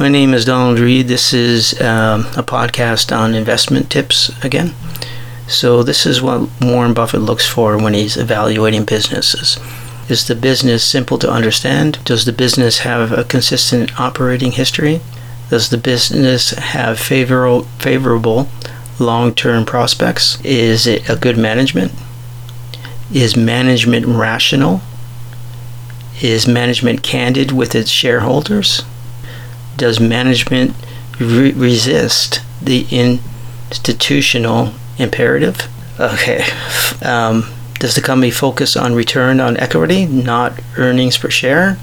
My name is Donald Reed. This is um, a podcast on investment tips again. So, this is what Warren Buffett looks for when he's evaluating businesses. Is the business simple to understand? Does the business have a consistent operating history? Does the business have favorable, favorable long term prospects? Is it a good management? Is management rational? Is management candid with its shareholders? Does management re- resist the institutional imperative? Okay. Um, does the company focus on return on equity, not earnings per share?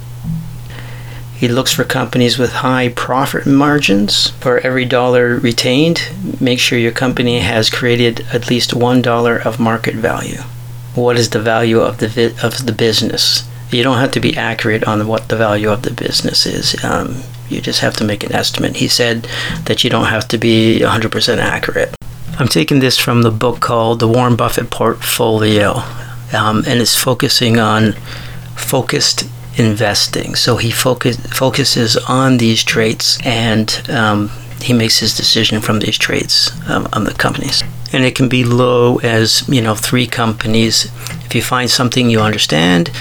He looks for companies with high profit margins. For every dollar retained, make sure your company has created at least one dollar of market value. What is the value of the vi- of the business? You don't have to be accurate on what the value of the business is. Um, you just have to make an estimate. He said that you don't have to be 100% accurate. I'm taking this from the book called The Warren Buffett Portfolio, um, and it's focusing on focused investing. So he focus, focuses on these traits and um, he makes his decision from these traits um, on the companies. And it can be low as, you know, three companies. If you find something you understand,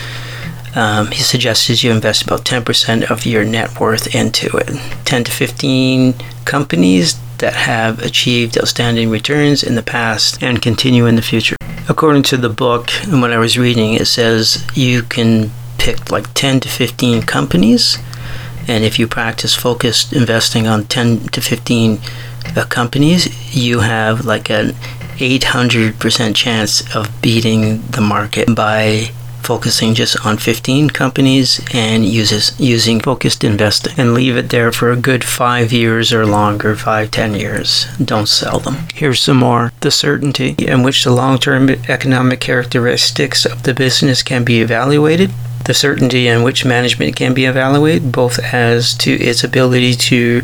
um, he suggests you invest about 10% of your net worth into it. 10 to 15 companies that have achieved outstanding returns in the past and continue in the future. According to the book, and when I was reading, it says you can pick like 10 to 15 companies, and if you practice focused investing on 10 to 15 uh, companies, you have like an 800% chance of beating the market by focusing just on 15 companies and uses using focused investing and leave it there for a good five years or longer, five, ten years. Don't sell them. Here's some more. The certainty in which the long-term economic characteristics of the business can be evaluated. The certainty in which management can be evaluated, both as to its ability to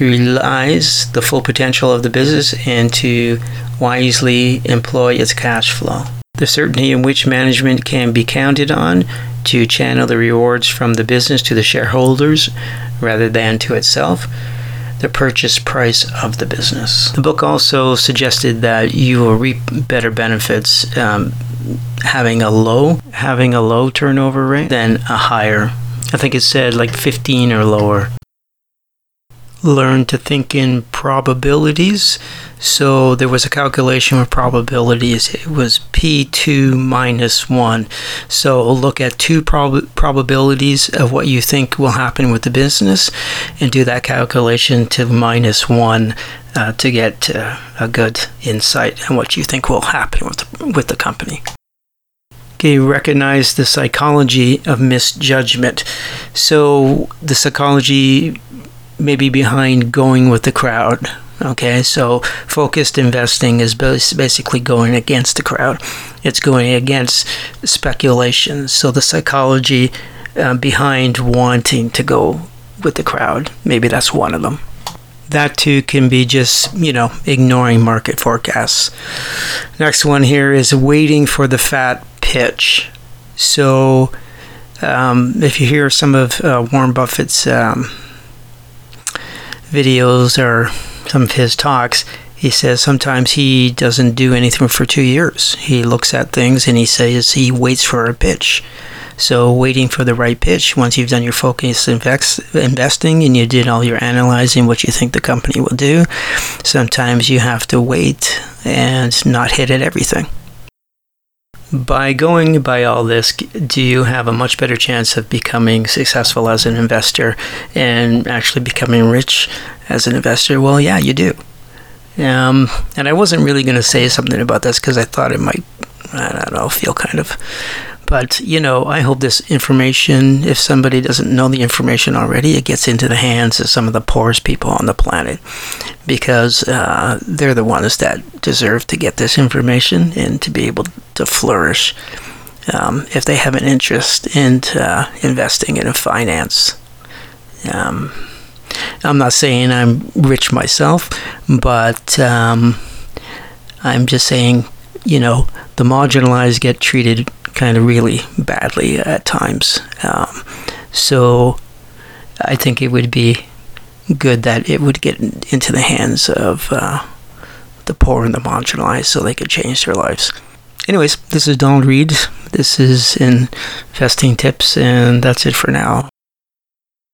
realize the full potential of the business and to wisely employ its cash flow the certainty in which management can be counted on to channel the rewards from the business to the shareholders rather than to itself, the purchase price of the business. The book also suggested that you will reap better benefits um, having a low having a low turnover rate than a higher. I think it said like 15 or lower learn to think in probabilities. So there was a calculation of probabilities. It was P2 minus 1. So look at two prob- probabilities of what you think will happen with the business and do that calculation to minus 1 uh, to get uh, a good insight on what you think will happen with the, with the company. Okay, recognize the psychology of misjudgment. So the psychology maybe behind going with the crowd. Okay, so focused investing is basically going against the crowd. It's going against speculation. So the psychology uh, behind wanting to go with the crowd, maybe that's one of them. That too can be just, you know, ignoring market forecasts. Next one here is waiting for the fat pitch. So um, if you hear some of uh, Warren Buffett's um, videos or some of his talks, he says sometimes he doesn't do anything for two years. He looks at things and he says he waits for a pitch. So, waiting for the right pitch, once you've done your focus invest, investing and you did all your analyzing what you think the company will do, sometimes you have to wait and not hit at everything. By going by all this, do you have a much better chance of becoming successful as an investor and actually becoming rich as an investor? Well, yeah, you do. Um, and I wasn't really going to say something about this because I thought it might, I don't know, feel kind of but, you know, I hope this information, if somebody doesn't know the information already, it gets into the hands of some of the poorest people on the planet because uh, they're the ones that deserve to get this information and to be able to flourish um, if they have an interest in uh, investing in finance. Um, I'm not saying I'm rich myself, but um, I'm just saying, you know, the marginalized get treated kind of really badly at times. Um, so I think it would be good that it would get into the hands of uh, the poor and the marginalized so they could change their lives. Anyways, this is Donald Reed. This is investing tips, and that's it for now.